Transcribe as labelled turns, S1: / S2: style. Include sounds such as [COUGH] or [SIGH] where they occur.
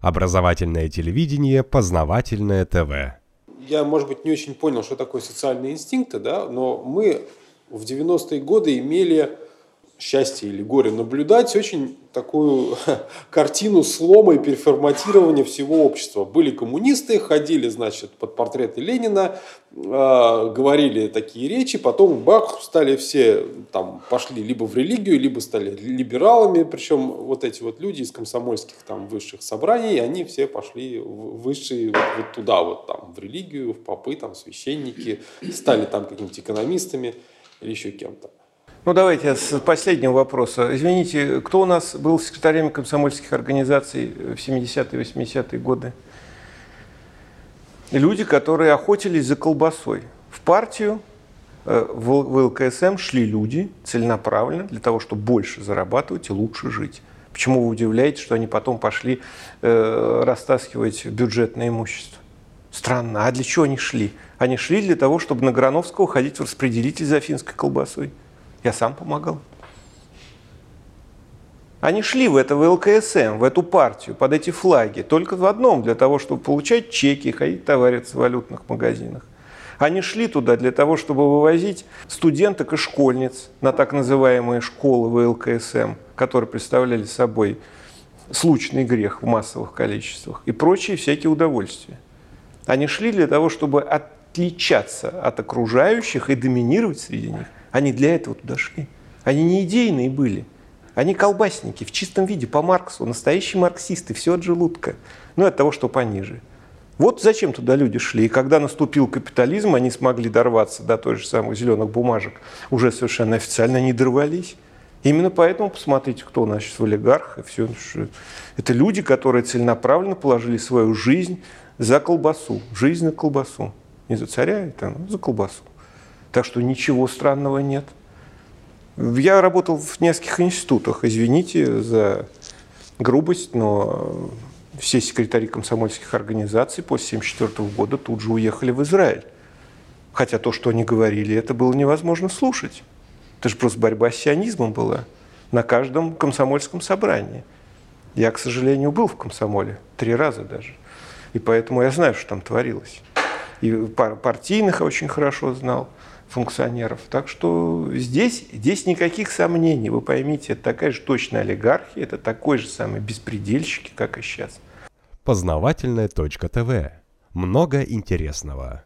S1: Образовательное телевидение, познавательное ТВ.
S2: Я, может быть, не очень понял, что такое социальные инстинкты, да, но мы в 90-е годы имели счастье или горе наблюдать очень такую [LAUGHS] картину слома и переформатирования всего общества. Были коммунисты, ходили, значит, под портреты Ленина, э, говорили такие речи, потом бах, стали все, там, пошли либо в религию, либо стали либералами, причем вот эти вот люди из комсомольских там высших собраний, они все пошли в высшие, вот, вот туда вот там, в религию, в попы, там, священники, стали там какими-то экономистами или еще кем-то.
S3: Ну, давайте с последнего вопроса. Извините, кто у нас был секретарем комсомольских организаций в 70-е, 80-е годы? Люди, которые охотились за колбасой. В партию, э, в ЛКСМ шли люди целенаправленно для того, чтобы больше зарабатывать и лучше жить. Почему вы удивляетесь, что они потом пошли э, растаскивать бюджетное имущество? Странно. А для чего они шли? Они шли для того, чтобы на Грановского ходить в распределитель за финской колбасой. Я сам помогал. Они шли в это в ЛКСМ, в эту партию, под эти флаги, только в одном, для того, чтобы получать чеки, ходить товариться в валютных магазинах. Они шли туда для того, чтобы вывозить студенток и школьниц на так называемые школы в ЛКСМ, которые представляли собой случный грех в массовых количествах и прочие всякие удовольствия. Они шли для того, чтобы отличаться от окружающих и доминировать среди них. Они для этого туда шли. Они не идейные были. Они колбасники в чистом виде, по Марксу, настоящие марксисты, все от желудка. Ну от того, что пониже. Вот зачем туда люди шли. И когда наступил капитализм, они смогли дорваться до той же самых зеленых бумажек, уже совершенно официально не дорвались. Именно поэтому посмотрите, кто у нас сейчас в олигархах. Все. Это люди, которые целенаправленно положили свою жизнь за колбасу. Жизнь на колбасу. Не за царя, это ну, за колбасу. Так что ничего странного нет. Я работал в нескольких институтах. Извините за грубость, но все секретари комсомольских организаций после 1974 года тут же уехали в Израиль. Хотя то, что они говорили, это было невозможно слушать. Это же просто борьба с сионизмом была на каждом комсомольском собрании. Я, к сожалению, был в комсомоле три раза даже. И поэтому я знаю, что там творилось. И партийных очень хорошо знал функционеров. Так что здесь, здесь никаких сомнений. Вы поймите, это такая же точная олигархия, это такой же самый беспредельщики, как и сейчас.
S1: Познавательная точка ТВ. Много интересного.